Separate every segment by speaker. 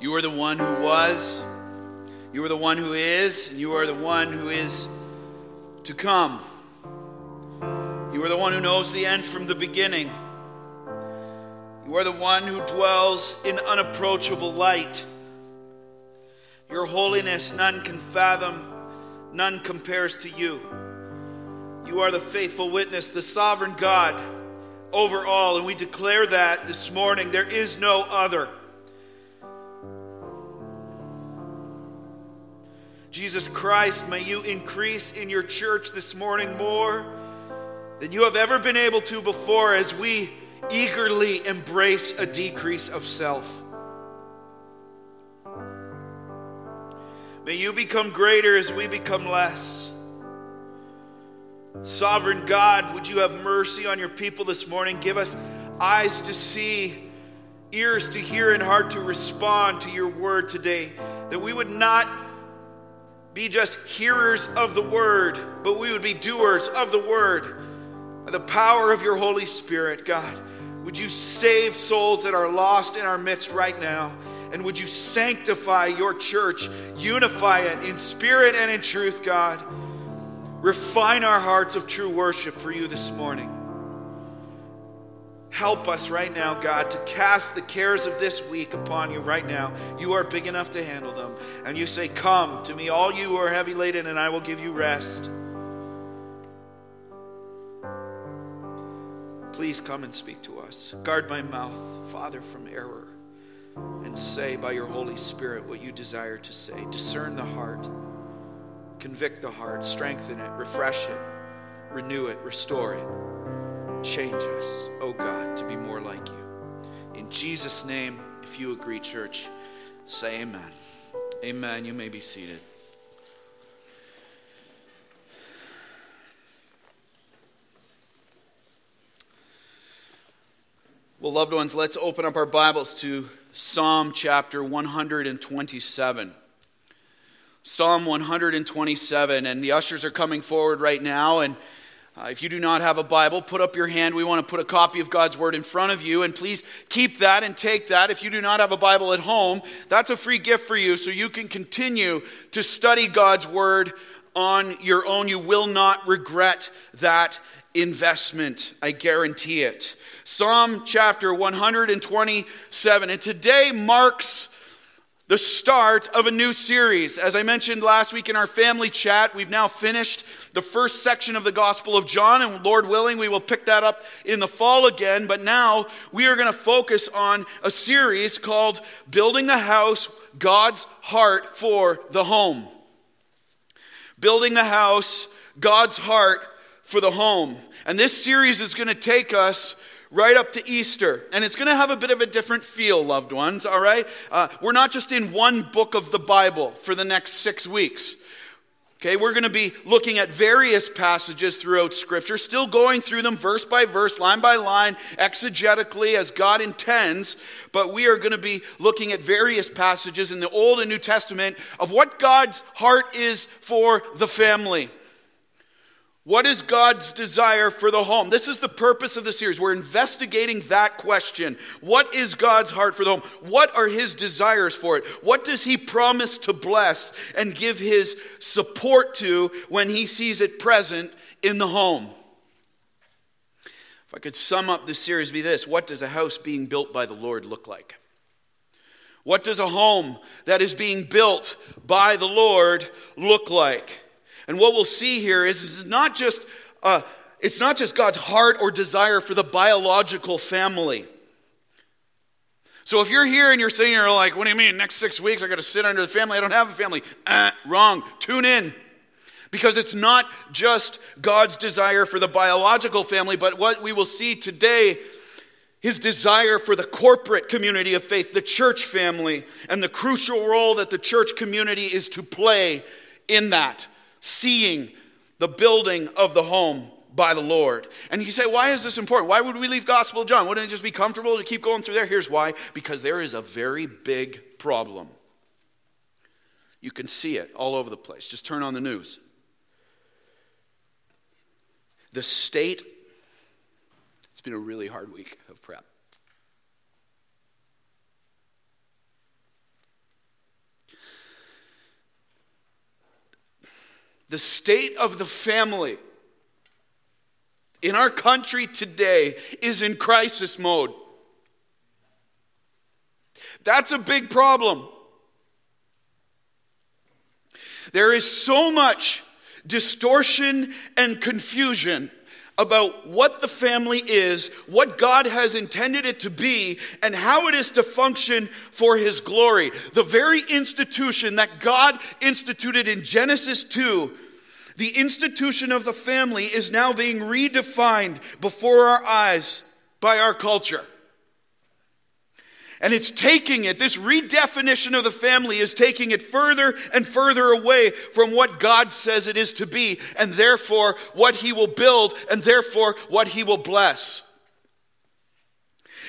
Speaker 1: You are the one who was, you are the one who is, and you are the one who is to come. You are the one who knows the end from the beginning. You are the one who dwells in unapproachable light. Your holiness none can fathom, none compares to you. You are the faithful witness, the sovereign God over all, and we declare that this morning. There is no other. Jesus Christ, may you increase in your church this morning more than you have ever been able to before as we eagerly embrace a decrease of self. May you become greater as we become less. Sovereign God, would you have mercy on your people this morning? Give us eyes to see, ears to hear, and heart to respond to your word today. That we would not be just hearers of the word, but we would be doers of the word. By the power of your Holy Spirit, God, would you save souls that are lost in our midst right now? And would you sanctify your church, unify it in spirit and in truth, God? Refine our hearts of true worship for you this morning. Help us right now, God, to cast the cares of this week upon you right now. You are big enough to handle them. And you say, Come to me, all you who are heavy laden, and I will give you rest. Please come and speak to us. Guard my mouth, Father, from error, and say by your Holy Spirit what you desire to say. Discern the heart, convict the heart, strengthen it, refresh it, renew it, restore it. Change us, oh God, to be more like you. In Jesus' name, if you agree, church, say amen. Amen. You may be seated. Well, loved ones, let's open up our Bibles to Psalm chapter 127. Psalm 127, and the ushers are coming forward right now, and uh, if you do not have a Bible, put up your hand. We want to put a copy of God's Word in front of you. And please keep that and take that. If you do not have a Bible at home, that's a free gift for you so you can continue to study God's Word on your own. You will not regret that investment. I guarantee it. Psalm chapter 127. And today marks the start of a new series. As I mentioned last week in our family chat, we've now finished the first section of the Gospel of John, and Lord willing, we will pick that up in the fall again. But now we are going to focus on a series called Building the House God's Heart for the Home. Building the House God's Heart for the Home. And this series is going to take us right up to Easter. And it's going to have a bit of a different feel, loved ones, all right? Uh, we're not just in one book of the Bible for the next six weeks. Okay, we're going to be looking at various passages throughout Scripture, still going through them verse by verse, line by line, exegetically as God intends. But we are going to be looking at various passages in the Old and New Testament of what God's heart is for the family. What is God's desire for the home? This is the purpose of the series. We're investigating that question. What is God's heart for the home? What are his desires for it? What does he promise to bless and give his support to when he sees it present in the home? If I could sum up this series, be this What does a house being built by the Lord look like? What does a home that is being built by the Lord look like? And what we'll see here is it's not just, uh, it's not just God's heart or desire for the biological family. So if you're here and you're sitting you're like, what do you mean, next six weeks I got to sit under the family? I don't have a family. Uh, wrong. Tune in. Because it's not just God's desire for the biological family, but what we will see today his desire for the corporate community of faith, the church family, and the crucial role that the church community is to play in that seeing the building of the home by the Lord. And you say, why is this important? Why would we leave Gospel of John? Wouldn't it just be comfortable to keep going through there? Here's why because there is a very big problem. You can see it all over the place. Just turn on the news. The state, it's been a really hard week of prep. The state of the family in our country today is in crisis mode. That's a big problem. There is so much distortion and confusion about what the family is, what God has intended it to be, and how it is to function for His glory. The very institution that God instituted in Genesis 2, the institution of the family, is now being redefined before our eyes by our culture. And it's taking it, this redefinition of the family is taking it further and further away from what God says it is to be, and therefore what He will build, and therefore what He will bless.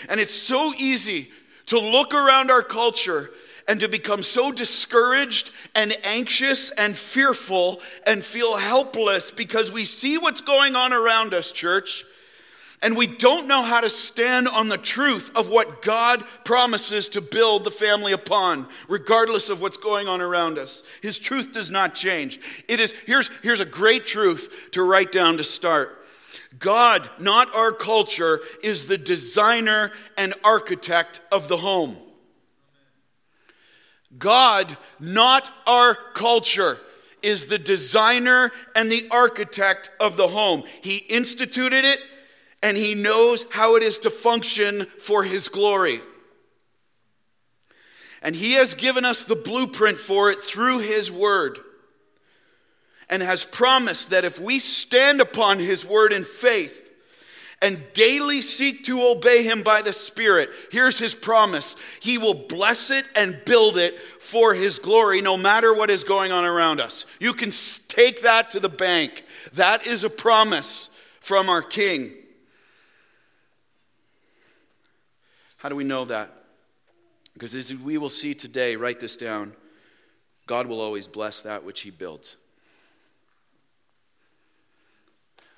Speaker 1: And it's so easy to look around our culture and to become so discouraged and anxious and fearful and feel helpless because we see what's going on around us, church and we don't know how to stand on the truth of what God promises to build the family upon, regardless of what's going on around us. His truth does not change. It is, here's, here's a great truth to write down to start. God, not our culture, is the designer and architect of the home. God, not our culture, is the designer and the architect of the home. He instituted it, and he knows how it is to function for his glory. And he has given us the blueprint for it through his word. And has promised that if we stand upon his word in faith and daily seek to obey him by the Spirit, here's his promise He will bless it and build it for his glory, no matter what is going on around us. You can take that to the bank. That is a promise from our King. How do we know that? Because as we will see today, write this down God will always bless that which He builds.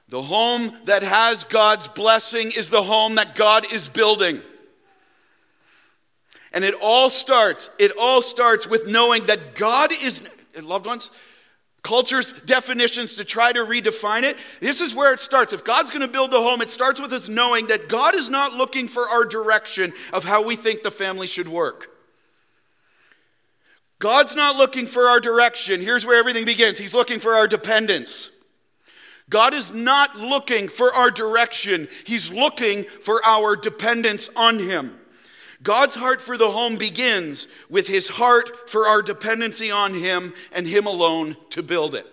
Speaker 1: The home that has God's blessing is the home that God is building. And it all starts, it all starts with knowing that God is, loved ones, culture's definitions to try to redefine it. This is where it starts. If God's going to build the home, it starts with us knowing that God is not looking for our direction of how we think the family should work. God's not looking for our direction. Here's where everything begins He's looking for our dependence. God is not looking for our direction, He's looking for our dependence on Him. God's heart for the home begins with his heart for our dependency on him and him alone to build it.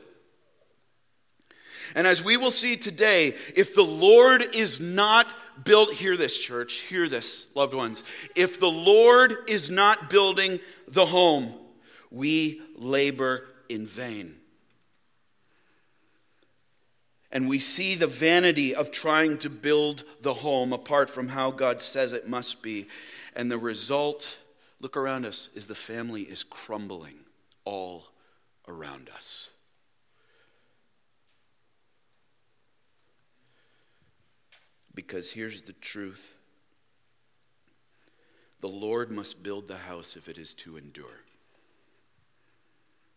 Speaker 1: And as we will see today, if the Lord is not built, hear this, church, hear this, loved ones. If the Lord is not building the home, we labor in vain. And we see the vanity of trying to build the home apart from how God says it must be. And the result, look around us, is the family is crumbling all around us. Because here's the truth the Lord must build the house if it is to endure.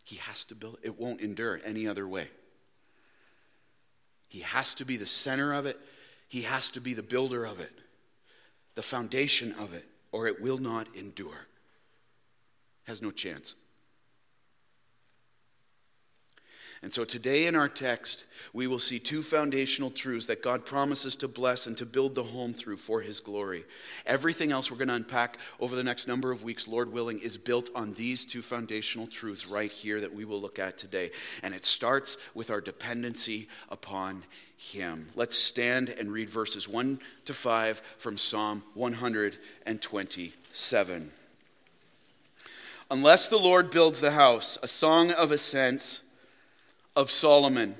Speaker 1: He has to build it, it won't endure any other way. He has to be the center of it, He has to be the builder of it, the foundation of it or it will not endure. Has no chance. And so today in our text, we will see two foundational truths that God promises to bless and to build the home through for his glory. Everything else we're going to unpack over the next number of weeks, Lord willing, is built on these two foundational truths right here that we will look at today. And it starts with our dependency upon him. Let's stand and read verses 1 to 5 from Psalm 127. Unless the Lord builds the house, a song of ascents of Solomon.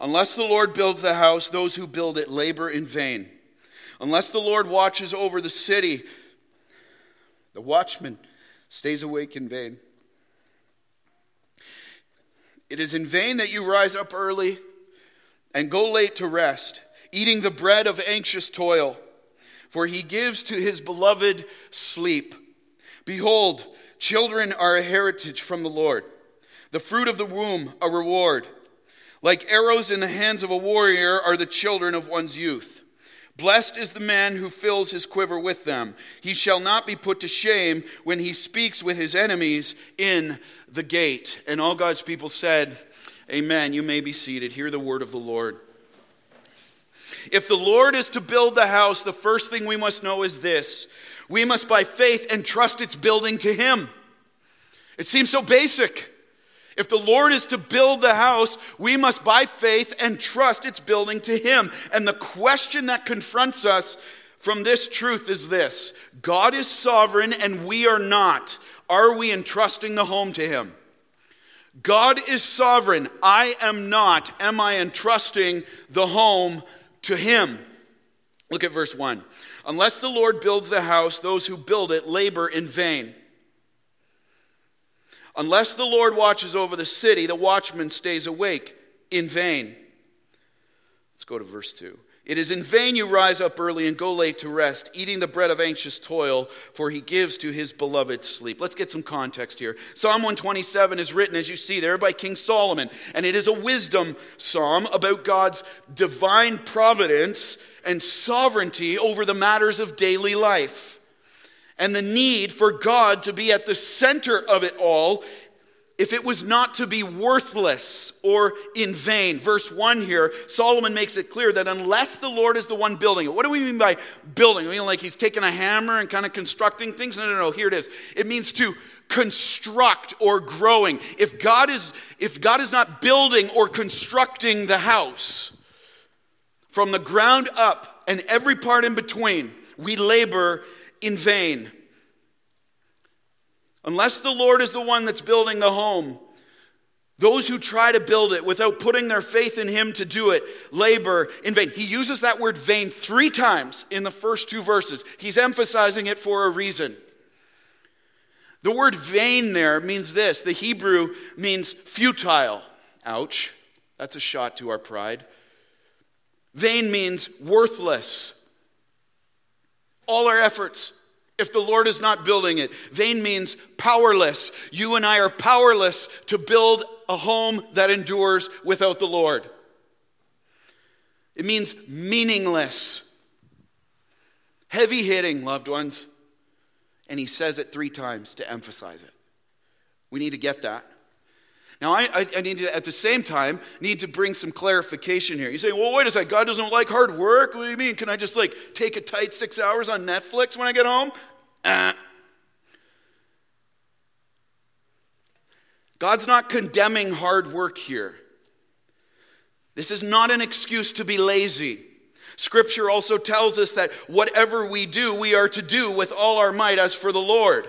Speaker 1: Unless the Lord builds the house, those who build it labor in vain. Unless the Lord watches over the city, the watchman stays awake in vain. It is in vain that you rise up early and go late to rest, eating the bread of anxious toil, for he gives to his beloved sleep. Behold, children are a heritage from the Lord, the fruit of the womb a reward. Like arrows in the hands of a warrior are the children of one's youth. Blessed is the man who fills his quiver with them. He shall not be put to shame when he speaks with his enemies in the gate. And all God's people said, Amen. You may be seated. Hear the word of the Lord. If the Lord is to build the house, the first thing we must know is this we must, by faith, entrust its building to Him. It seems so basic. If the Lord is to build the house, we must, by faith, entrust its building to Him. And the question that confronts us from this truth is this God is sovereign and we are not. Are we entrusting the home to Him? God is sovereign. I am not. Am I entrusting the home to Him? Look at verse 1. Unless the Lord builds the house, those who build it labor in vain. Unless the Lord watches over the city, the watchman stays awake in vain. Let's go to verse 2. It is in vain you rise up early and go late to rest, eating the bread of anxious toil, for he gives to his beloved sleep. Let's get some context here. Psalm 127 is written, as you see there, by King Solomon, and it is a wisdom psalm about God's divine providence and sovereignty over the matters of daily life and the need for God to be at the center of it all if it was not to be worthless or in vain. Verse 1 here, Solomon makes it clear that unless the Lord is the one building it, what do we mean by building? I mean, like he's taking a hammer and kind of constructing things? No, no, no, here it is. It means to construct or growing. If God is, if God is not building or constructing the house from the ground up and every part in between, we labor in vain. Unless the Lord is the one that's building the home, those who try to build it without putting their faith in Him to do it labor in vain. He uses that word vain three times in the first two verses. He's emphasizing it for a reason. The word vain there means this the Hebrew means futile. Ouch. That's a shot to our pride. Vain means worthless. All our efforts, if the Lord is not building it. Vain means powerless. You and I are powerless to build a home that endures without the Lord. It means meaningless. Heavy hitting, loved ones. And he says it three times to emphasize it. We need to get that. Now, I, I, need to, at the same time, need to bring some clarification here. You say, well, wait a second, God doesn't like hard work? What do you mean? Can I just like take a tight six hours on Netflix when I get home? Uh. God's not condemning hard work here. This is not an excuse to be lazy. Scripture also tells us that whatever we do, we are to do with all our might as for the Lord.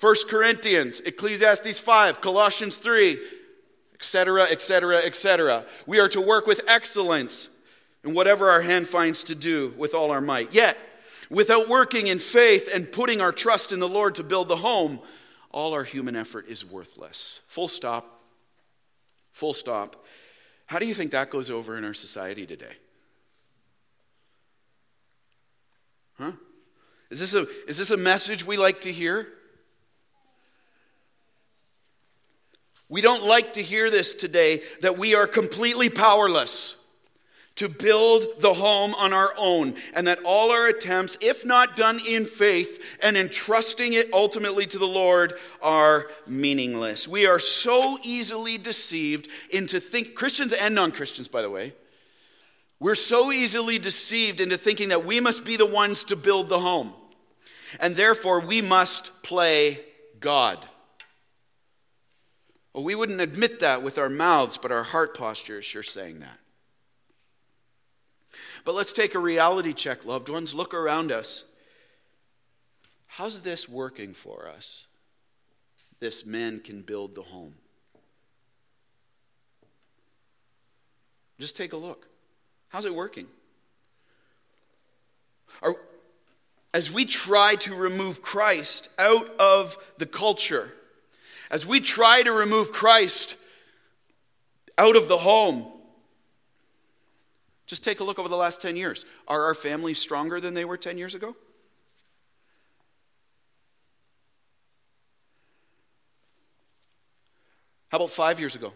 Speaker 1: 1 Corinthians, Ecclesiastes 5, Colossians 3, etc., etc., etc. We are to work with excellence in whatever our hand finds to do with all our might. Yet, without working in faith and putting our trust in the Lord to build the home, all our human effort is worthless. Full stop. Full stop. How do you think that goes over in our society today? Huh? Is this a, is this a message we like to hear? We don't like to hear this today that we are completely powerless to build the home on our own, and that all our attempts, if not done in faith and entrusting it ultimately to the Lord, are meaningless. We are so easily deceived into think Christians and non-Christians, by the way. We're so easily deceived into thinking that we must be the ones to build the home, and therefore we must play God. Well, we wouldn't admit that with our mouths, but our heart posture is sure saying that. But let's take a reality check, loved ones. Look around us. How's this working for us? This man can build the home. Just take a look. How's it working? Are, as we try to remove Christ out of the culture, as we try to remove Christ out of the home, just take a look over the last 10 years. Are our families stronger than they were 10 years ago? How about five years ago?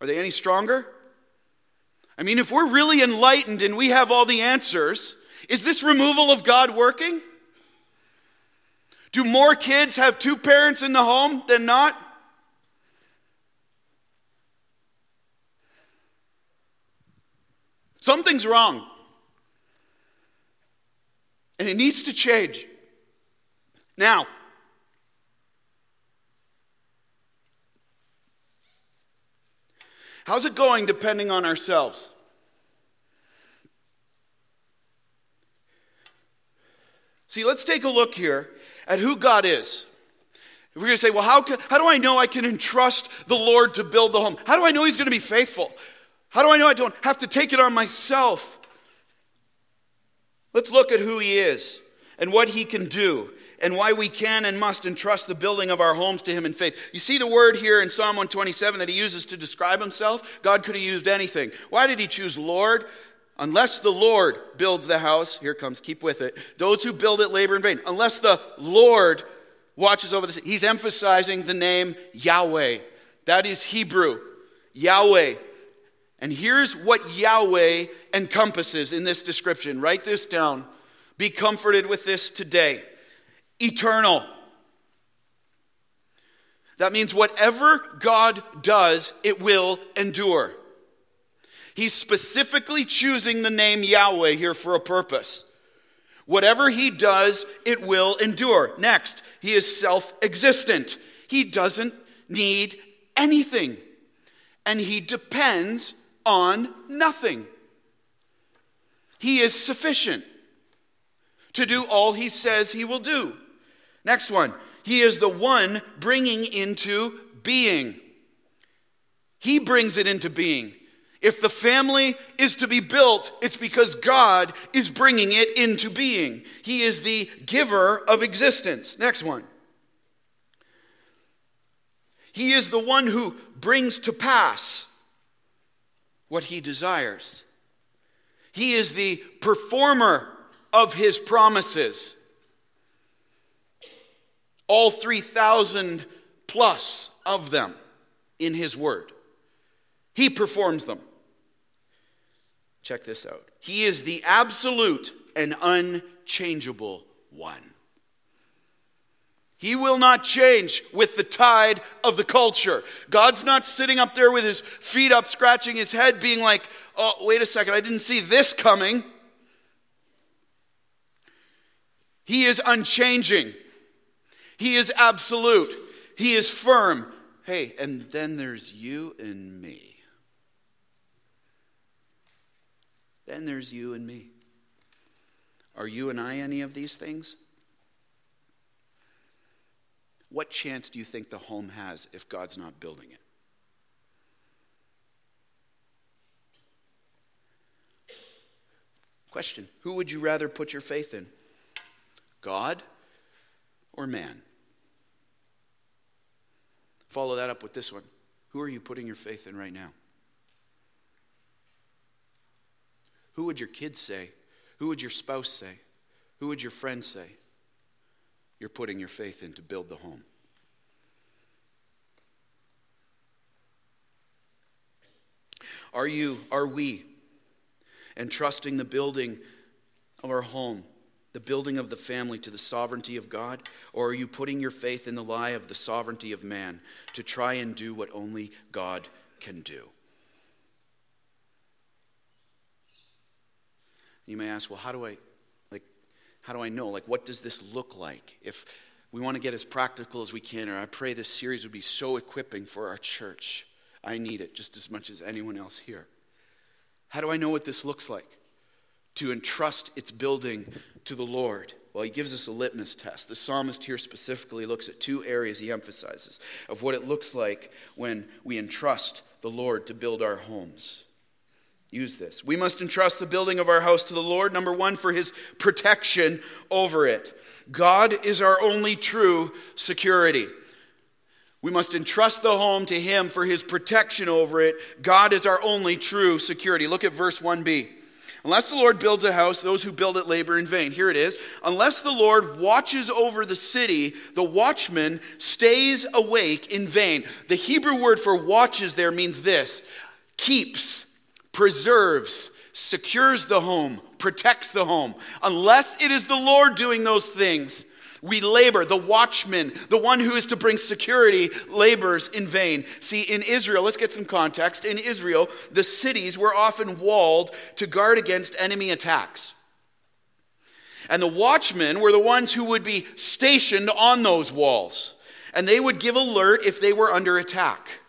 Speaker 1: Are they any stronger? I mean, if we're really enlightened and we have all the answers, is this removal of God working? Do more kids have two parents in the home than not? Something's wrong. And it needs to change. Now, how's it going depending on ourselves? See, let's take a look here at who God is. If we're going to say, well, how, can, how do I know I can entrust the Lord to build the home? How do I know He's going to be faithful? How do I know I don't have to take it on myself? Let's look at who He is and what He can do and why we can and must entrust the building of our homes to Him in faith. You see the word here in Psalm 127 that He uses to describe Himself? God could have used anything. Why did He choose Lord? Unless the Lord builds the house, here comes, keep with it. Those who build it labor in vain. Unless the Lord watches over this, he's emphasizing the name Yahweh. That is Hebrew. Yahweh. And here's what Yahweh encompasses in this description. Write this down. Be comforted with this today. Eternal. That means whatever God does, it will endure. He's specifically choosing the name Yahweh here for a purpose. Whatever he does, it will endure. Next, he is self existent. He doesn't need anything, and he depends on nothing. He is sufficient to do all he says he will do. Next one, he is the one bringing into being. He brings it into being. If the family is to be built, it's because God is bringing it into being. He is the giver of existence. Next one. He is the one who brings to pass what he desires. He is the performer of his promises. All 3,000 plus of them in his word. He performs them. Check this out. He is the absolute and unchangeable one. He will not change with the tide of the culture. God's not sitting up there with his feet up, scratching his head, being like, oh, wait a second, I didn't see this coming. He is unchanging. He is absolute. He is firm. Hey, and then there's you and me. Then there's you and me. Are you and I any of these things? What chance do you think the home has if God's not building it? Question Who would you rather put your faith in? God or man? Follow that up with this one. Who are you putting your faith in right now? Who would your kids say? Who would your spouse say? Who would your friend say? You're putting your faith in to build the home. Are you, are we entrusting the building of our home, the building of the family to the sovereignty of God? Or are you putting your faith in the lie of the sovereignty of man to try and do what only God can do? You may ask, well, how do I, like, how do I know? Like, what does this look like? If we want to get as practical as we can, or I pray this series would be so equipping for our church. I need it just as much as anyone else here. How do I know what this looks like? To entrust its building to the Lord. Well, he gives us a litmus test. The psalmist here specifically looks at two areas he emphasizes of what it looks like when we entrust the Lord to build our homes use this. We must entrust the building of our house to the Lord, number one, for his protection over it. God is our only true security. We must entrust the home to him for his protection over it. God is our only true security. Look at verse 1b. Unless the Lord builds a house, those who build it labor in vain. Here it is. Unless the Lord watches over the city, the watchman stays awake in vain. The Hebrew word for watches there means this keeps, preserves, secures the home, protects the home. Unless it is the Lord doing those things, we labor. The watchman, the one who is to bring security, labors in vain. See, in Israel, let's get some context. In Israel, the cities were often walled to guard against enemy attacks. And the watchmen were the ones who would be stationed on those walls. And they would give alert if they were under attack.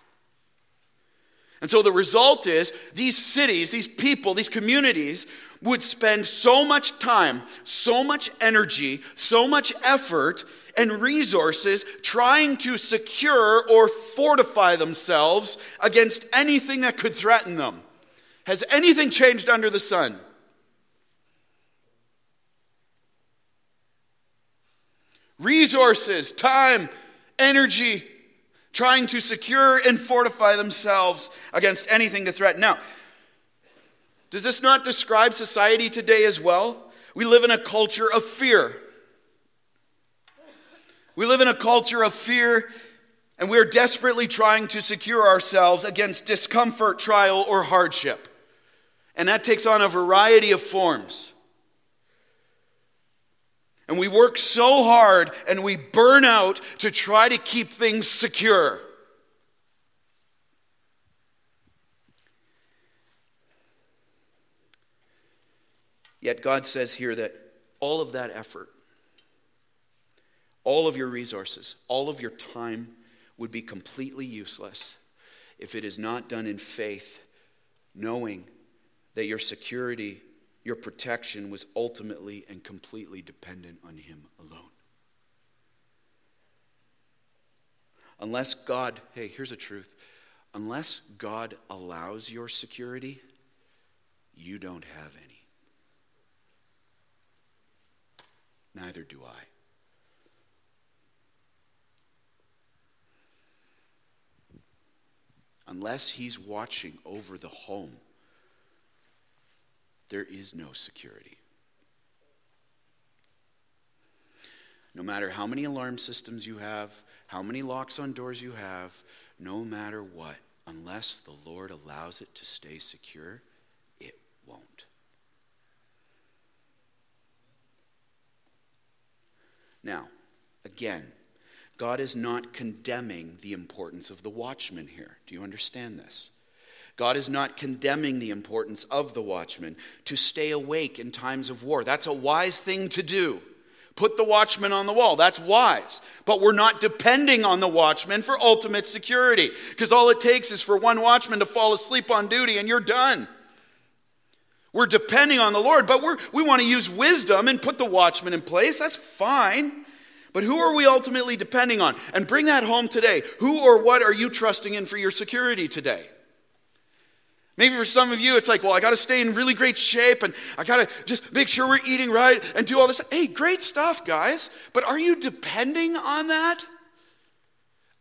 Speaker 1: And so the result is these cities, these people, these communities would spend so much time, so much energy, so much effort and resources trying to secure or fortify themselves against anything that could threaten them. Has anything changed under the sun? Resources, time, energy, trying to secure and fortify themselves against anything to threaten. Now, does this not describe society today as well? We live in a culture of fear. We live in a culture of fear, and we're desperately trying to secure ourselves against discomfort, trial, or hardship. And that takes on a variety of forms. And we work so hard and we burn out to try to keep things secure. Yet God says here that all of that effort, all of your resources, all of your time would be completely useless if it is not done in faith, knowing that your security, your protection was ultimately and completely dependent on Him alone. Unless God, hey, here's the truth unless God allows your security, you don't have any. Neither do I. Unless he's watching over the home, there is no security. No matter how many alarm systems you have, how many locks on doors you have, no matter what, unless the Lord allows it to stay secure, it won't. Now, again, God is not condemning the importance of the watchman here. Do you understand this? God is not condemning the importance of the watchman to stay awake in times of war. That's a wise thing to do. Put the watchman on the wall. That's wise. But we're not depending on the watchman for ultimate security because all it takes is for one watchman to fall asleep on duty and you're done. We're depending on the Lord, but we're, we want to use wisdom and put the watchman in place. That's fine. But who are we ultimately depending on? And bring that home today. Who or what are you trusting in for your security today? Maybe for some of you, it's like, well, I got to stay in really great shape and I got to just make sure we're eating right and do all this. Hey, great stuff, guys. But are you depending on that?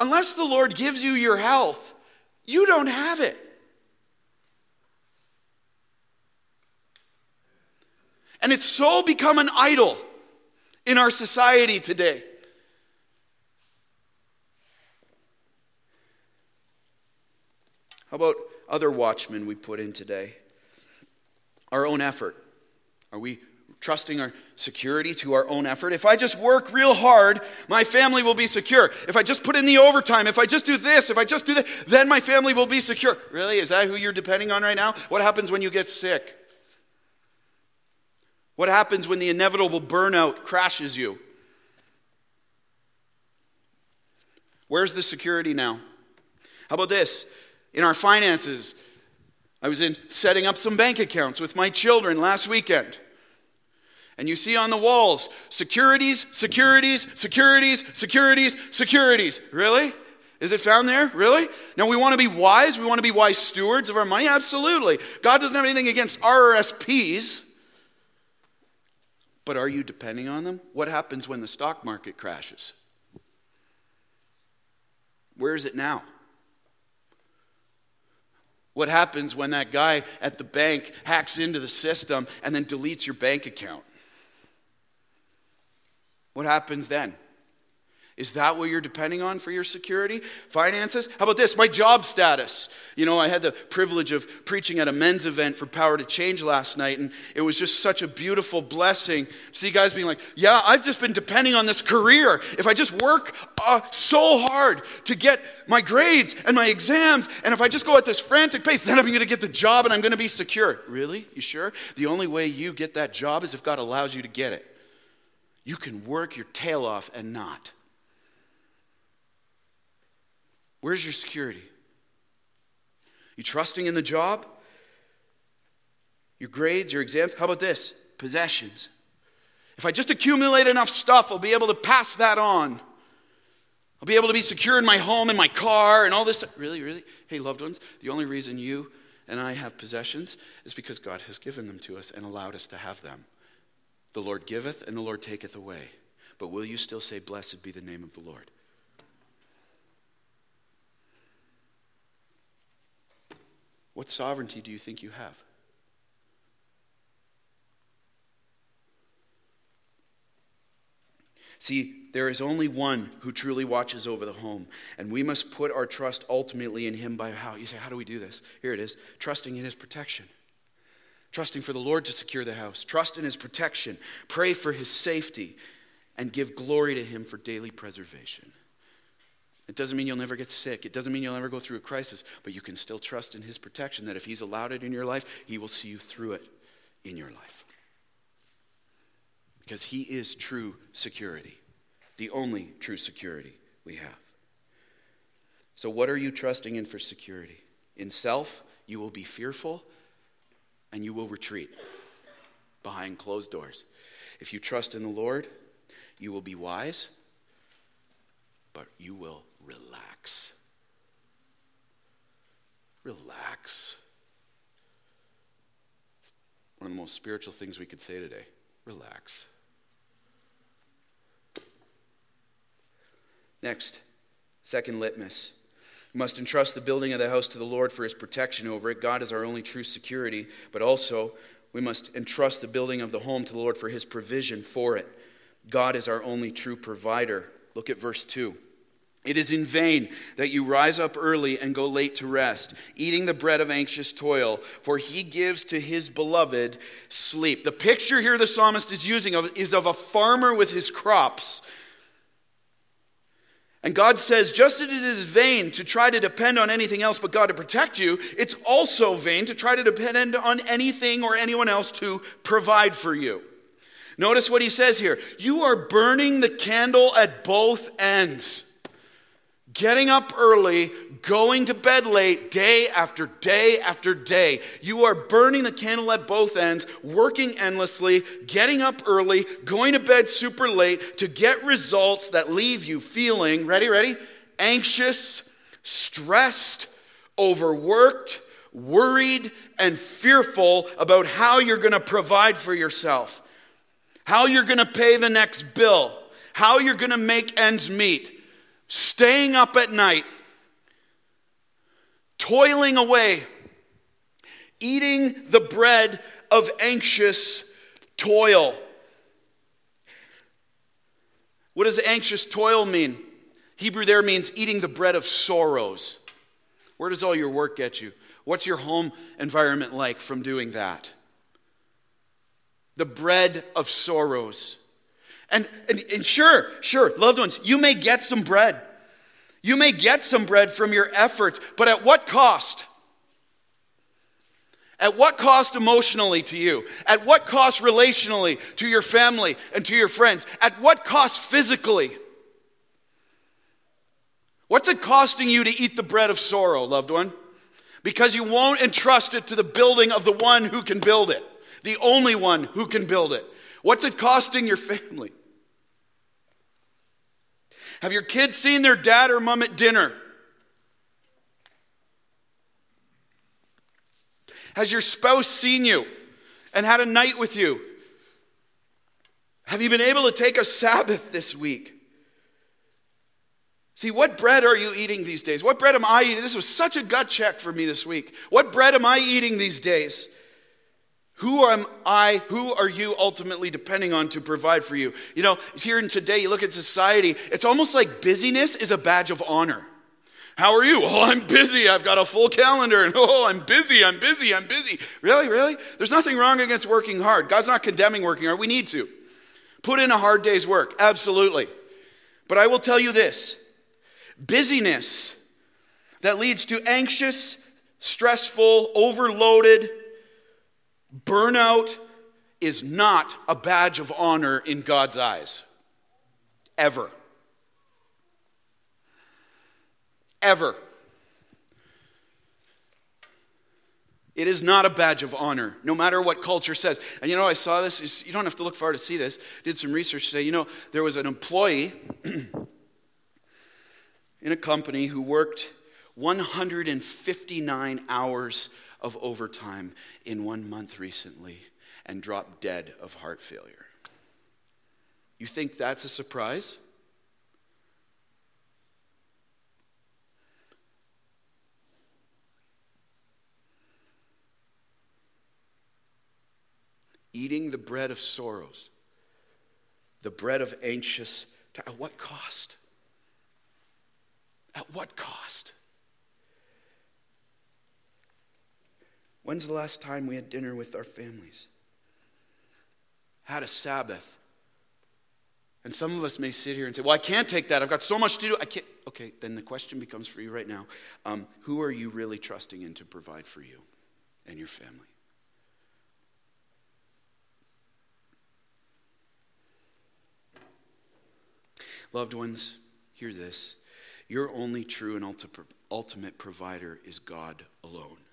Speaker 1: Unless the Lord gives you your health, you don't have it. And it's so become an idol in our society today. How about other watchmen we put in today? Our own effort. Are we trusting our security to our own effort? If I just work real hard, my family will be secure. If I just put in the overtime, if I just do this, if I just do that, then my family will be secure. Really? Is that who you're depending on right now? What happens when you get sick? What happens when the inevitable burnout crashes you? Where's the security now? How about this? In our finances, I was in setting up some bank accounts with my children last weekend. And you see on the walls securities, securities, securities, securities, securities. Really? Is it found there? Really? Now we want to be wise. We want to be wise stewards of our money. Absolutely. God doesn't have anything against RRSPs. But are you depending on them? What happens when the stock market crashes? Where is it now? What happens when that guy at the bank hacks into the system and then deletes your bank account? What happens then? Is that what you're depending on for your security? Finances? How about this? My job status. You know, I had the privilege of preaching at a men's event for Power to Change last night, and it was just such a beautiful blessing see guys being like, Yeah, I've just been depending on this career. If I just work uh, so hard to get my grades and my exams, and if I just go at this frantic pace, then I'm going to get the job and I'm going to be secure. Really? You sure? The only way you get that job is if God allows you to get it. You can work your tail off and not. Where's your security? You trusting in the job? Your grades, your exams? How about this? Possessions. If I just accumulate enough stuff, I'll be able to pass that on. I'll be able to be secure in my home and my car and all this. Really, really? Hey, loved ones, the only reason you and I have possessions is because God has given them to us and allowed us to have them. The Lord giveth and the Lord taketh away. But will you still say, Blessed be the name of the Lord? What sovereignty do you think you have? See, there is only one who truly watches over the home, and we must put our trust ultimately in him by how? You say, how do we do this? Here it is trusting in his protection. Trusting for the Lord to secure the house. Trust in his protection. Pray for his safety, and give glory to him for daily preservation. It doesn't mean you'll never get sick. It doesn't mean you'll never go through a crisis, but you can still trust in His protection that if He's allowed it in your life, He will see you through it in your life. Because He is true security, the only true security we have. So, what are you trusting in for security? In self, you will be fearful and you will retreat behind closed doors. If you trust in the Lord, you will be wise, but you will relax. Relax. It's one of the most spiritual things we could say today. Relax. Next, second litmus. We must entrust the building of the house to the Lord for his protection over it. God is our only true security, but also we must entrust the building of the home to the Lord for his provision for it. God is our only true provider. Look at verse 2. It is in vain that you rise up early and go late to rest, eating the bread of anxious toil, for he gives to his beloved sleep. The picture here the psalmist is using of, is of a farmer with his crops. And God says, just as it is vain to try to depend on anything else but God to protect you, it's also vain to try to depend on anything or anyone else to provide for you. Notice what he says here you are burning the candle at both ends getting up early, going to bed late, day after day after day. You are burning the candle at both ends, working endlessly, getting up early, going to bed super late to get results that leave you feeling, ready, ready, anxious, stressed, overworked, worried, and fearful about how you're going to provide for yourself, how you're going to pay the next bill, how you're going to make ends meet staying up at night, toiling away, eating the bread of anxious toil. What does anxious toil mean? Hebrew there means eating the bread of sorrows. Where does all your work get you? What's your home environment like from doing that? The bread of sorrows. And, and, and sure, sure, loved ones, you may get some bread. You may get some bread from your efforts, but at what cost? At what cost emotionally to you? At what cost relationally to your family and to your friends? At what cost physically? What's it costing you to eat the bread of sorrow, loved one? Because you won't entrust it to the building of the one who can build it, the only one who can build it. What's it costing your family? Have your kids seen their dad or mom at dinner? Has your spouse seen you and had a night with you? Have you been able to take a Sabbath this week? See, what bread are you eating these days? What bread am I eating? This was such a gut check for me this week. What bread am I eating these days? Who am I, who are you ultimately depending on to provide for you? You know, here in today, you look at society, it's almost like busyness is a badge of honor. How are you? Oh, I'm busy. I've got a full calendar. And oh, I'm busy. I'm busy. I'm busy. Really? Really? There's nothing wrong against working hard. God's not condemning working hard. We need to. Put in a hard day's work. Absolutely. But I will tell you this busyness that leads to anxious, stressful, overloaded, burnout is not a badge of honor in God's eyes. Ever. Ever. It is not a badge of honor, no matter what culture says. And you know, I saw this. You don't have to look far to see this. Did some research today. You know, there was an employee in a company who worked 159 hours of overtime in one month recently and dropped dead of heart failure. You think that's a surprise? Eating the bread of sorrows, the bread of anxious, at what cost? At what cost? When's the last time we had dinner with our families? Had a Sabbath. And some of us may sit here and say, Well, I can't take that. I've got so much to do. I can't. Okay, then the question becomes for you right now um, Who are you really trusting in to provide for you and your family? Loved ones, hear this. Your only true and ultimate provider is God alone.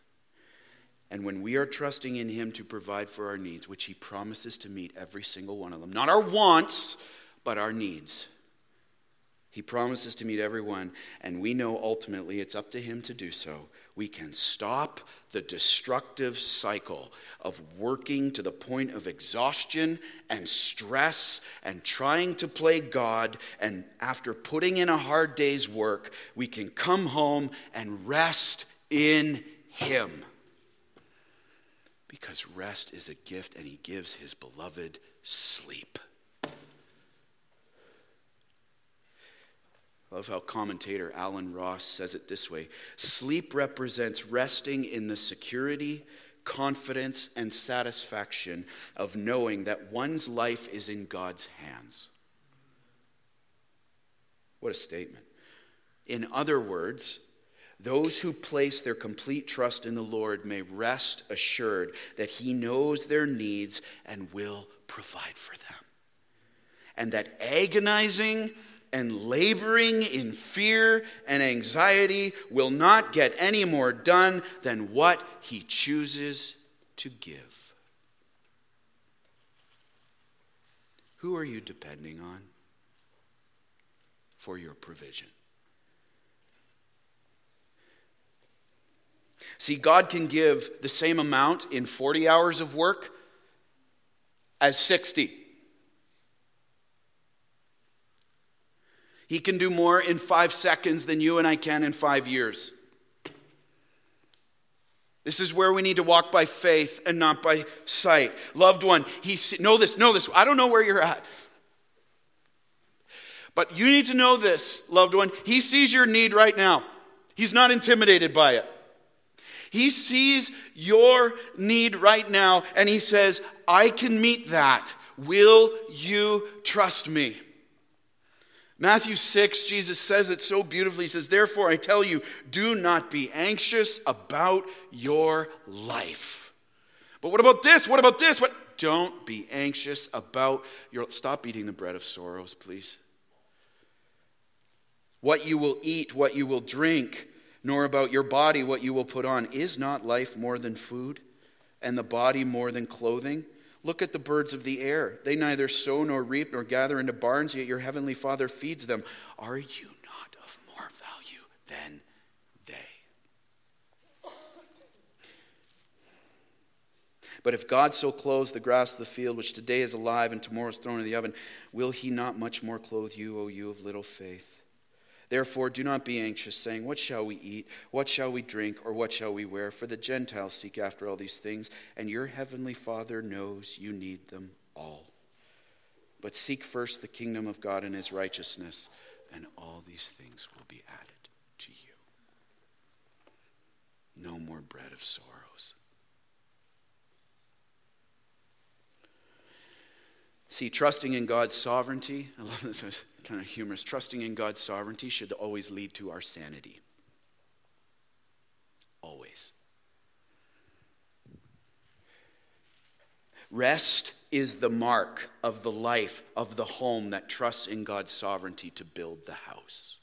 Speaker 1: And when we are trusting in Him to provide for our needs, which He promises to meet every single one of them, not our wants, but our needs. He promises to meet everyone, and we know ultimately it's up to Him to do so. We can stop the destructive cycle of working to the point of exhaustion and stress and trying to play God. And after putting in a hard day's work, we can come home and rest in Him. Because rest is a gift, and He gives His beloved sleep. I love how commentator Allen Ross says it this way Sleep represents resting in the security, confidence, and satisfaction of knowing that one's life is in God's hands. What a statement. In other words, those who place their complete trust in the Lord may rest assured that He knows their needs and will provide for them. And that agonizing and laboring in fear and anxiety will not get any more done than what he chooses to give. Who are you depending on for your provision? See, God can give the same amount in 40 hours of work as 60. He can do more in five seconds than you and I can in five years. This is where we need to walk by faith and not by sight. Loved one, he know this, know this. I don't know where you're at. But you need to know this, loved one. He sees your need right now. He's not intimidated by it. He sees your need right now and he says, I can meet that. Will you trust me? Matthew 6, Jesus says it so beautifully. He says, Therefore, I tell you, do not be anxious about your life. But what about this? What about this? What? Don't be anxious about your. Stop eating the bread of sorrows, please. What you will eat, what you will drink, nor about your body, what you will put on. Is not life more than food, and the body more than clothing? Look at the birds of the air. They neither sow nor reap nor gather into barns, yet your heavenly Father feeds them. Are you not of more value than they? But if God so clothes the grass of the field, which today is alive and tomorrow is thrown in the oven, will he not much more clothe you, O you of little faith? Therefore, do not be anxious, saying, What shall we eat? What shall we drink? Or what shall we wear? For the Gentiles seek after all these things, and your heavenly Father knows you need them all. But seek first the kingdom of God and his righteousness, and all these things will be added to you. No more bread of sorrows. See, trusting in God's sovereignty, I love this, kind of humorous. Trusting in God's sovereignty should always lead to our sanity. Always. Rest is the mark of the life of the home that trusts in God's sovereignty to build the house.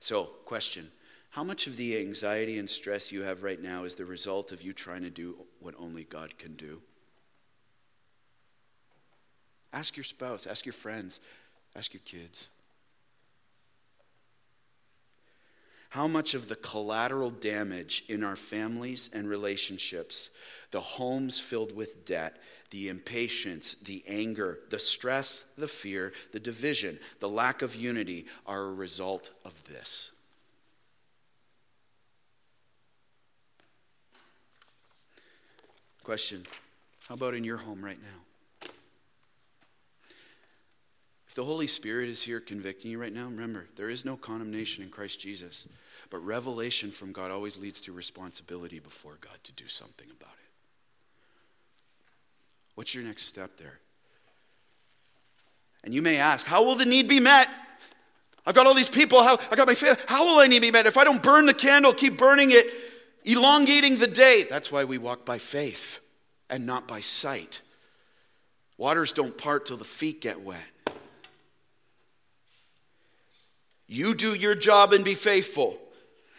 Speaker 1: So, question How much of the anxiety and stress you have right now is the result of you trying to do what only God can do? Ask your spouse, ask your friends, ask your kids. How much of the collateral damage in our families and relationships, the homes filled with debt, the impatience, the anger, the stress, the fear, the division, the lack of unity are a result of this? Question How about in your home right now? The Holy Spirit is here convicting you right now, remember, there is no condemnation in Christ Jesus. But revelation from God always leads to responsibility before God to do something about it. What's your next step there? And you may ask, how will the need be met? I've got all these people, how, I got my family, how will I need be met? If I don't burn the candle, keep burning it, elongating the day. That's why we walk by faith and not by sight. Waters don't part till the feet get wet. You do your job and be faithful.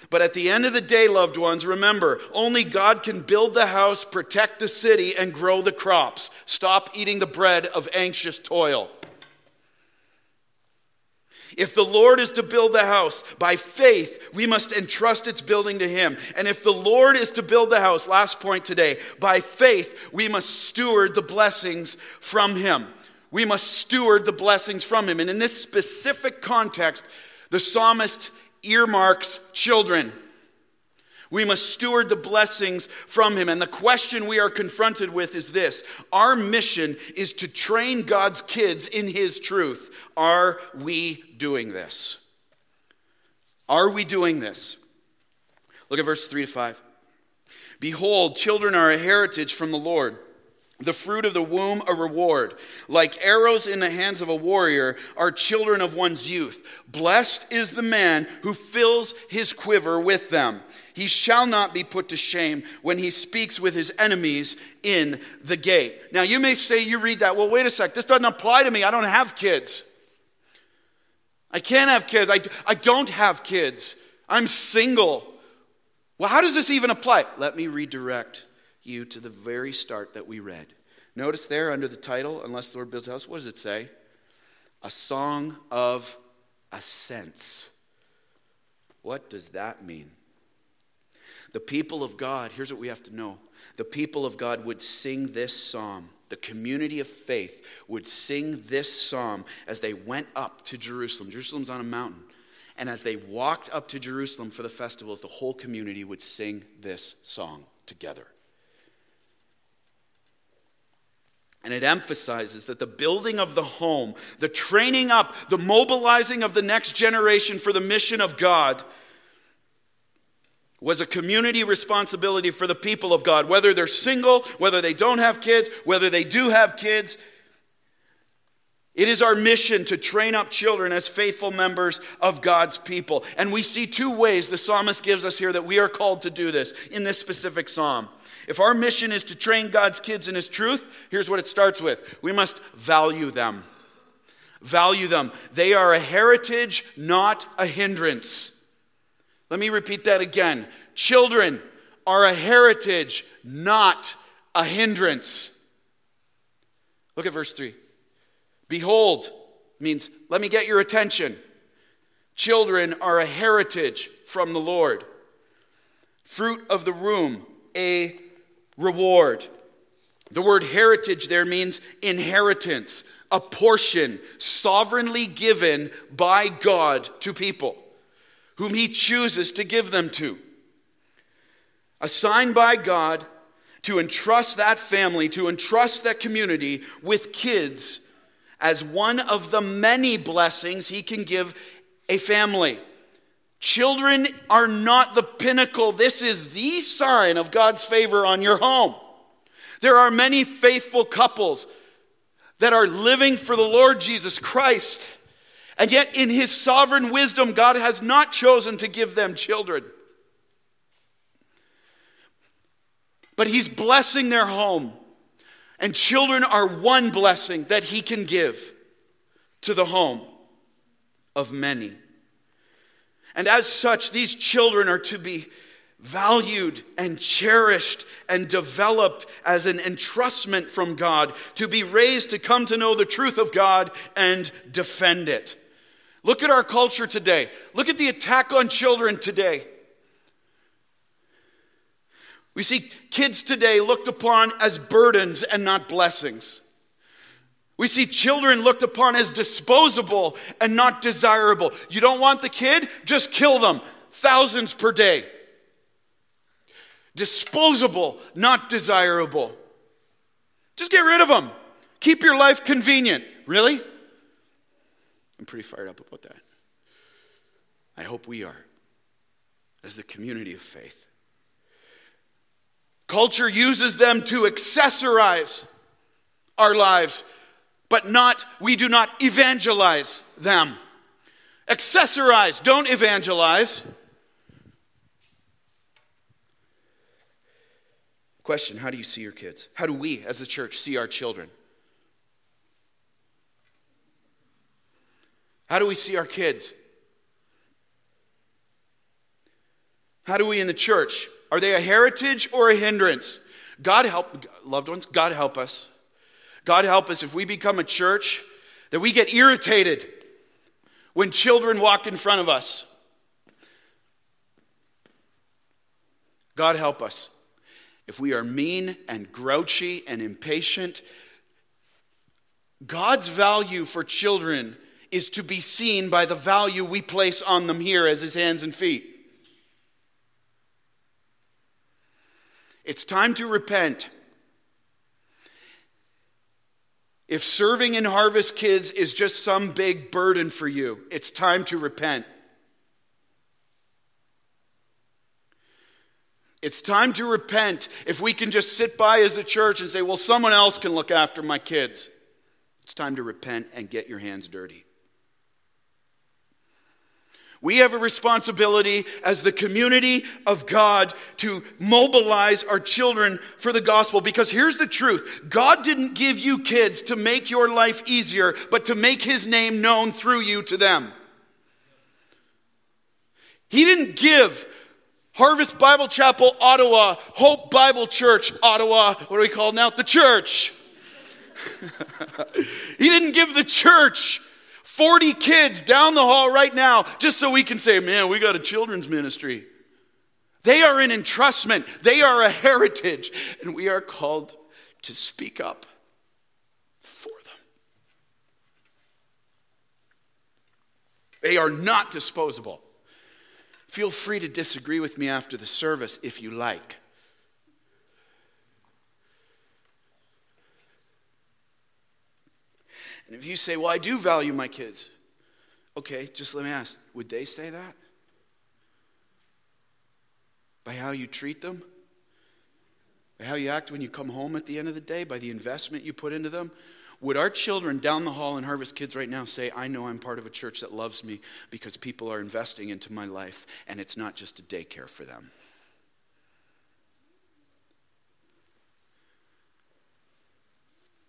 Speaker 1: But at the end of the day, loved ones, remember only God can build the house, protect the city, and grow the crops. Stop eating the bread of anxious toil. If the Lord is to build the house by faith, we must entrust its building to Him. And if the Lord is to build the house, last point today, by faith, we must steward the blessings from Him. We must steward the blessings from Him. And in this specific context, the psalmist earmarks children. We must steward the blessings from him. And the question we are confronted with is this Our mission is to train God's kids in his truth. Are we doing this? Are we doing this? Look at verse 3 to 5. Behold, children are a heritage from the Lord the fruit of the womb a reward. Like arrows in the hands of a warrior are children of one's youth. Blessed is the man who fills his quiver with them. He shall not be put to shame when he speaks with his enemies in the gate. Now, you may say, you read that, well, wait a sec, this doesn't apply to me. I don't have kids. I can't have kids. I, I don't have kids. I'm single. Well, how does this even apply? Let me redirect you to the very start that we read. Notice there under the title, Unless the Lord Builds a House, what does it say? A song of ascents. What does that mean? The people of God, here's what we have to know the people of God would sing this psalm. The community of faith would sing this psalm as they went up to Jerusalem. Jerusalem's on a mountain. And as they walked up to Jerusalem for the festivals, the whole community would sing this song together. And it emphasizes that the building of the home, the training up, the mobilizing of the next generation for the mission of God was a community responsibility for the people of God, whether they're single, whether they don't have kids, whether they do have kids. It is our mission to train up children as faithful members of God's people. And we see two ways the psalmist gives us here that we are called to do this in this specific psalm. If our mission is to train God's kids in His truth, here's what it starts with we must value them. Value them. They are a heritage, not a hindrance. Let me repeat that again. Children are a heritage, not a hindrance. Look at verse 3. Behold means, let me get your attention. Children are a heritage from the Lord. Fruit of the womb, a reward. The word heritage there means inheritance, a portion sovereignly given by God to people whom he chooses to give them to. Assigned by God to entrust that family, to entrust that community with kids as one of the many blessings he can give a family. Children are not the pinnacle. This is the sign of God's favor on your home. There are many faithful couples that are living for the Lord Jesus Christ. And yet, in His sovereign wisdom, God has not chosen to give them children. But He's blessing their home. And children are one blessing that He can give to the home of many. And as such, these children are to be valued and cherished and developed as an entrustment from God, to be raised to come to know the truth of God and defend it. Look at our culture today. Look at the attack on children today. We see kids today looked upon as burdens and not blessings. We see children looked upon as disposable and not desirable. You don't want the kid? Just kill them. Thousands per day disposable, not desirable. Just get rid of them. Keep your life convenient. Really? I'm pretty fired up about that. I hope we are, as the community of faith. Culture uses them to accessorize our lives, but not, we do not evangelize them. Accessorize, don't evangelize. Question How do you see your kids? How do we, as the church, see our children? How do we see our kids? How do we in the church? Are they a heritage or a hindrance? God help, loved ones, God help us. God help us if we become a church that we get irritated when children walk in front of us. God help us if we are mean and grouchy and impatient, God's value for children is to be seen by the value we place on them here as his hands and feet. It's time to repent. If serving in Harvest Kids is just some big burden for you, it's time to repent. It's time to repent if we can just sit by as a church and say, well, someone else can look after my kids. It's time to repent and get your hands dirty. We have a responsibility as the community of God to mobilize our children for the gospel because here's the truth God didn't give you kids to make your life easier, but to make his name known through you to them. He didn't give Harvest Bible Chapel, Ottawa, Hope Bible Church, Ottawa. What are we called now? The church. he didn't give the church 40 kids down the hall right now just so we can say, man, we got a children's ministry. They are an entrustment, they are a heritage, and we are called to speak up for them. They are not disposable. Feel free to disagree with me after the service if you like. And if you say, Well, I do value my kids, okay, just let me ask would they say that? By how you treat them? By how you act when you come home at the end of the day? By the investment you put into them? Would our children down the hall in Harvest Kids right now say, I know I'm part of a church that loves me because people are investing into my life and it's not just a daycare for them?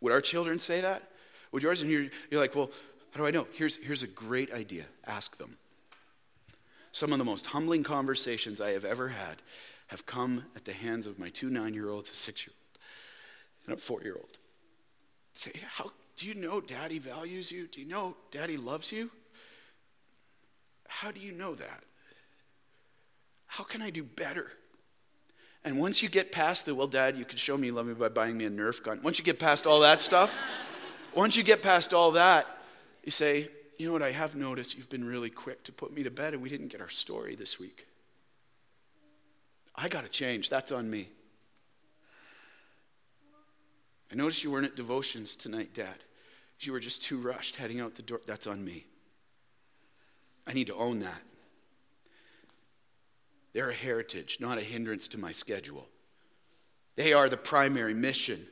Speaker 1: Would our children say that? Would yours? And you're, you're like, well, how do I know? Here's, here's a great idea. Ask them. Some of the most humbling conversations I have ever had have come at the hands of my two nine year olds, a six year old, and a four year old. Say, how do you know daddy values you? Do you know daddy loves you? How do you know that? How can I do better? And once you get past the, well, Dad, you could show me you love me by buying me a Nerf gun. Once you get past all that stuff, once you get past all that, you say, you know what, I have noticed you've been really quick to put me to bed and we didn't get our story this week. I got to change. That's on me. I noticed you weren't at devotions tonight, Dad. You were just too rushed heading out the door. That's on me. I need to own that. They're a heritage, not a hindrance to my schedule. They are the primary mission.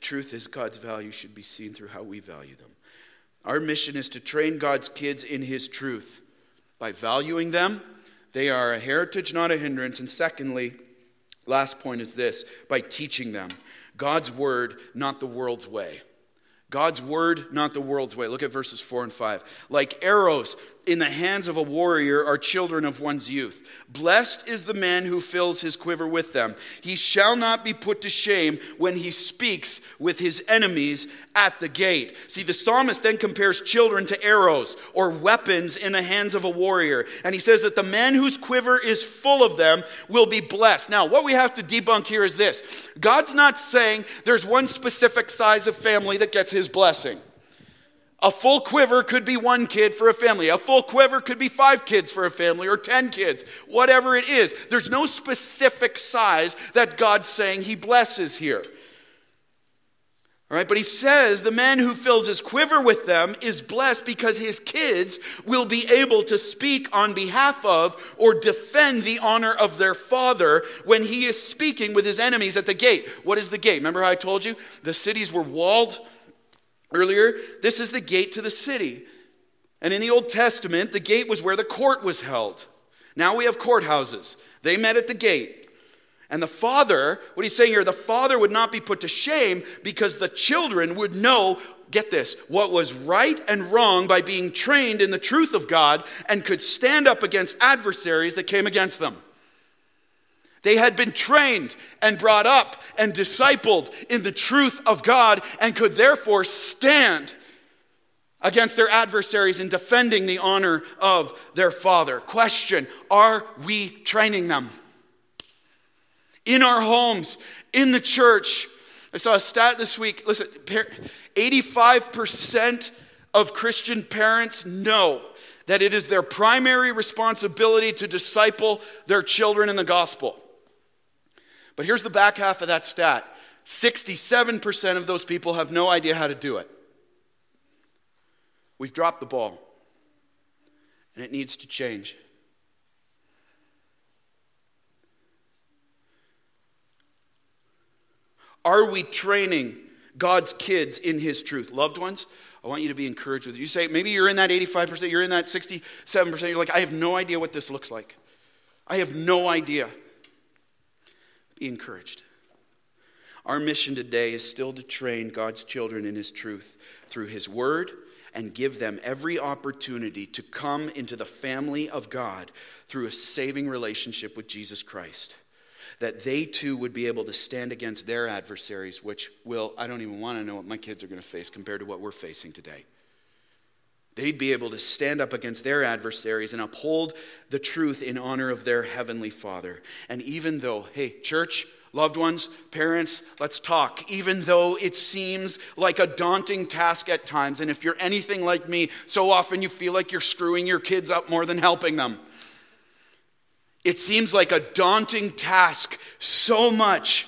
Speaker 1: Truth is, God's value should be seen through how we value them. Our mission is to train God's kids in His truth by valuing them. They are a heritage, not a hindrance. And secondly, last point is this by teaching them God's word, not the world's way. God's word, not the world's way. Look at verses 4 and 5. Like arrows in the hands of a warrior are children of one's youth. Blessed is the man who fills his quiver with them. He shall not be put to shame when he speaks with his enemies at the gate. See, the psalmist then compares children to arrows or weapons in the hands of a warrior. And he says that the man whose quiver is full of them will be blessed. Now, what we have to debunk here is this God's not saying there's one specific size of family that gets his blessing. A full quiver could be one kid for a family. A full quiver could be five kids for a family or 10 kids, whatever it is. There's no specific size that God's saying He blesses here. All right, but he says the man who fills his quiver with them is blessed because his kids will be able to speak on behalf of or defend the honor of their father when he is speaking with his enemies at the gate. What is the gate? Remember how I told you the cities were walled earlier? This is the gate to the city. And in the Old Testament, the gate was where the court was held. Now we have courthouses. They met at the gate. And the father, what he's saying here, the father would not be put to shame because the children would know, get this, what was right and wrong by being trained in the truth of God and could stand up against adversaries that came against them. They had been trained and brought up and discipled in the truth of God and could therefore stand against their adversaries in defending the honor of their father. Question Are we training them? in our homes, in the church. I saw a stat this week. Listen, 85% of Christian parents know that it is their primary responsibility to disciple their children in the gospel. But here's the back half of that stat 67% of those people have no idea how to do it. We've dropped the ball, and it needs to change. Are we training God's kids in His truth? Loved ones, I want you to be encouraged with it. You say, maybe you're in that 85%, you're in that 67%, you're like, I have no idea what this looks like. I have no idea. Be encouraged. Our mission today is still to train God's children in His truth through His Word and give them every opportunity to come into the family of God through a saving relationship with Jesus Christ that they too would be able to stand against their adversaries, which will, I don't even want to know what my kids are going to face compared to what we're facing today. They'd be able to stand up against their adversaries and uphold the truth in honor of their heavenly Father. And even though, hey, church, loved ones, parents, let's talk. Even though it seems like a daunting task at times, and if you're anything like me, so often you feel like you're screwing your kids up more than helping them. It seems like a daunting task so much.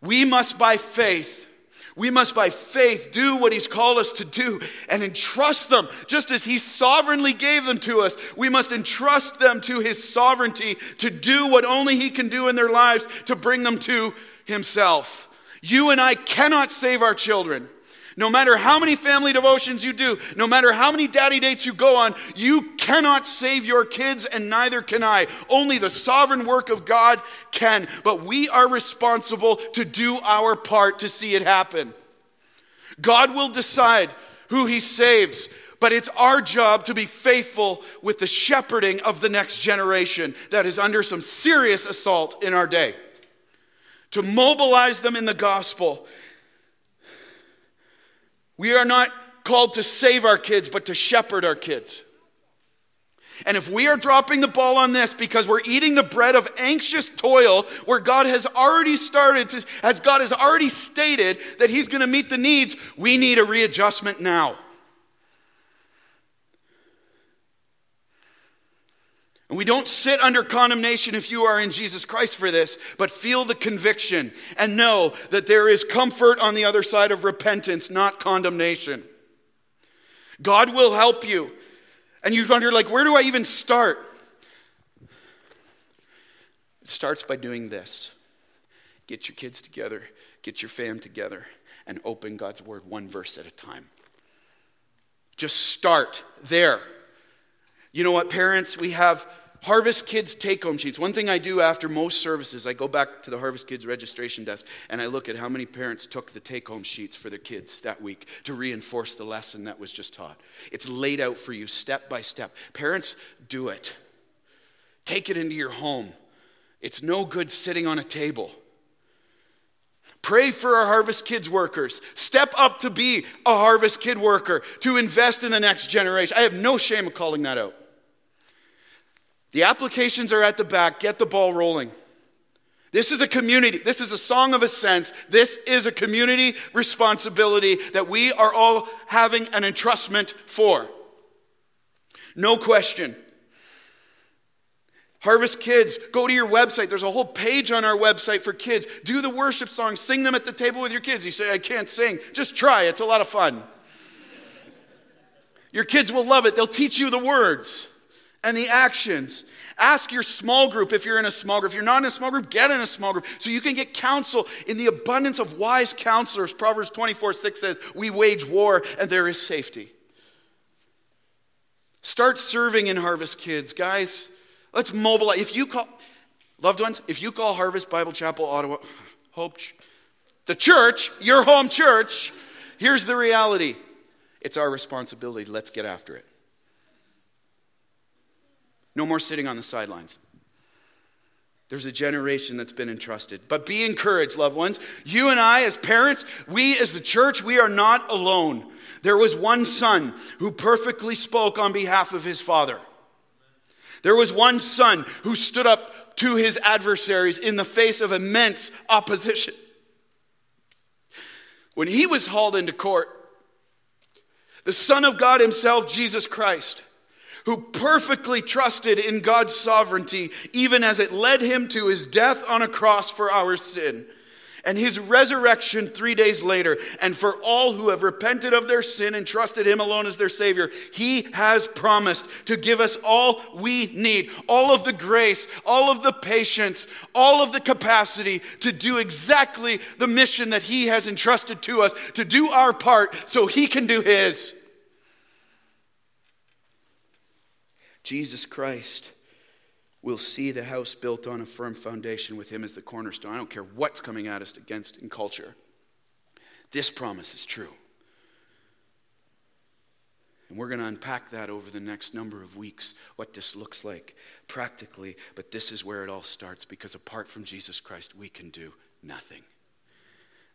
Speaker 1: We must, by faith, we must, by faith, do what He's called us to do and entrust them, just as He sovereignly gave them to us. We must entrust them to His sovereignty to do what only He can do in their lives to bring them to Himself. You and I cannot save our children. No matter how many family devotions you do, no matter how many daddy dates you go on, you cannot save your kids, and neither can I. Only the sovereign work of God can. But we are responsible to do our part to see it happen. God will decide who He saves, but it's our job to be faithful with the shepherding of the next generation that is under some serious assault in our day. To mobilize them in the gospel we are not called to save our kids, but to shepherd our kids. And if we are dropping the ball on this because we're eating the bread of anxious toil where God has already started to, as God has already stated that He's going to meet the needs, we need a readjustment now. And we don't sit under condemnation if you are in Jesus Christ for this, but feel the conviction and know that there is comfort on the other side of repentance, not condemnation. God will help you. And you wonder, like, where do I even start? It starts by doing this get your kids together, get your fam together, and open God's word one verse at a time. Just start there. You know what, parents? We have Harvest Kids take home sheets. One thing I do after most services, I go back to the Harvest Kids registration desk and I look at how many parents took the take home sheets for their kids that week to reinforce the lesson that was just taught. It's laid out for you step by step. Parents, do it. Take it into your home. It's no good sitting on a table. Pray for our Harvest Kids workers. Step up to be a Harvest Kid worker, to invest in the next generation. I have no shame of calling that out. The applications are at the back. Get the ball rolling. This is a community. This is a song of ascents. This is a community responsibility that we are all having an entrustment for. No question. Harvest Kids, go to your website. There's a whole page on our website for kids. Do the worship songs, sing them at the table with your kids. You say, I can't sing. Just try, it's a lot of fun. Your kids will love it. They'll teach you the words and the actions. Ask your small group if you're in a small group. If you're not in a small group, get in a small group so you can get counsel in the abundance of wise counselors. Proverbs 24 6 says, We wage war and there is safety. Start serving in Harvest Kids, guys. Let's mobilize. If you call, loved ones, if you call Harvest Bible Chapel Ottawa, Hope, the church, your home church, here's the reality it's our responsibility. Let's get after it. No more sitting on the sidelines. There's a generation that's been entrusted. But be encouraged, loved ones. You and I, as parents, we as the church, we are not alone. There was one son who perfectly spoke on behalf of his father. There was one son who stood up to his adversaries in the face of immense opposition. When he was hauled into court, the Son of God Himself, Jesus Christ, who perfectly trusted in God's sovereignty, even as it led him to his death on a cross for our sin, and his resurrection three days later. And for all who have repented of their sin and trusted him alone as their Savior, he has promised to give us all we need all of the grace, all of the patience, all of the capacity to do exactly the mission that he has entrusted to us, to do our part so he can do his. Jesus Christ will see the house built on a firm foundation with him as the cornerstone. I don't care what's coming at us against in culture. This promise is true. And we're going to unpack that over the next number of weeks, what this looks like practically. But this is where it all starts because apart from Jesus Christ, we can do nothing.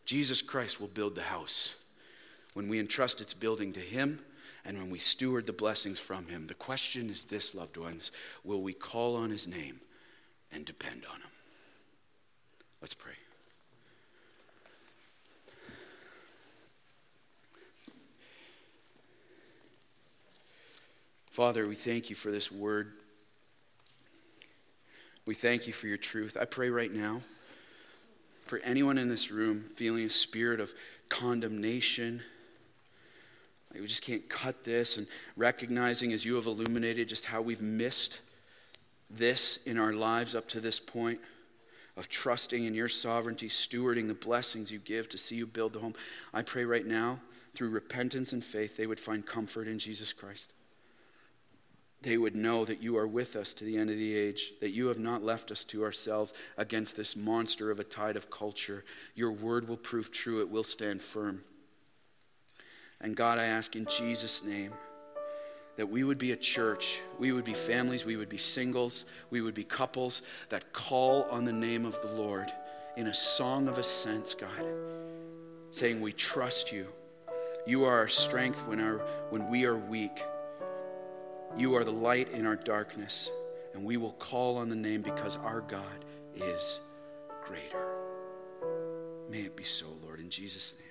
Speaker 1: Jesus Christ will build the house. When we entrust its building to Him, and when we steward the blessings from him, the question is this, loved ones will we call on his name and depend on him? Let's pray. Father, we thank you for this word. We thank you for your truth. I pray right now for anyone in this room feeling a spirit of condemnation like we just can't cut this, and recognizing as you have illuminated just how we've missed this in our lives up to this point of trusting in your sovereignty, stewarding the blessings you give to see you build the home. I pray right now, through repentance and faith, they would find comfort in Jesus Christ. They would know that you are with us to the end of the age, that you have not left us to ourselves against this monster of a tide of culture. Your word will prove true, it will stand firm. And God, I ask in Jesus' name that we would be a church, we would be families, we would be singles, we would be couples that call on the name of the Lord in a song of ascents, God, saying, We trust you. You are our strength when, our, when we are weak. You are the light in our darkness, and we will call on the name because our God is greater. May it be so, Lord, in Jesus' name.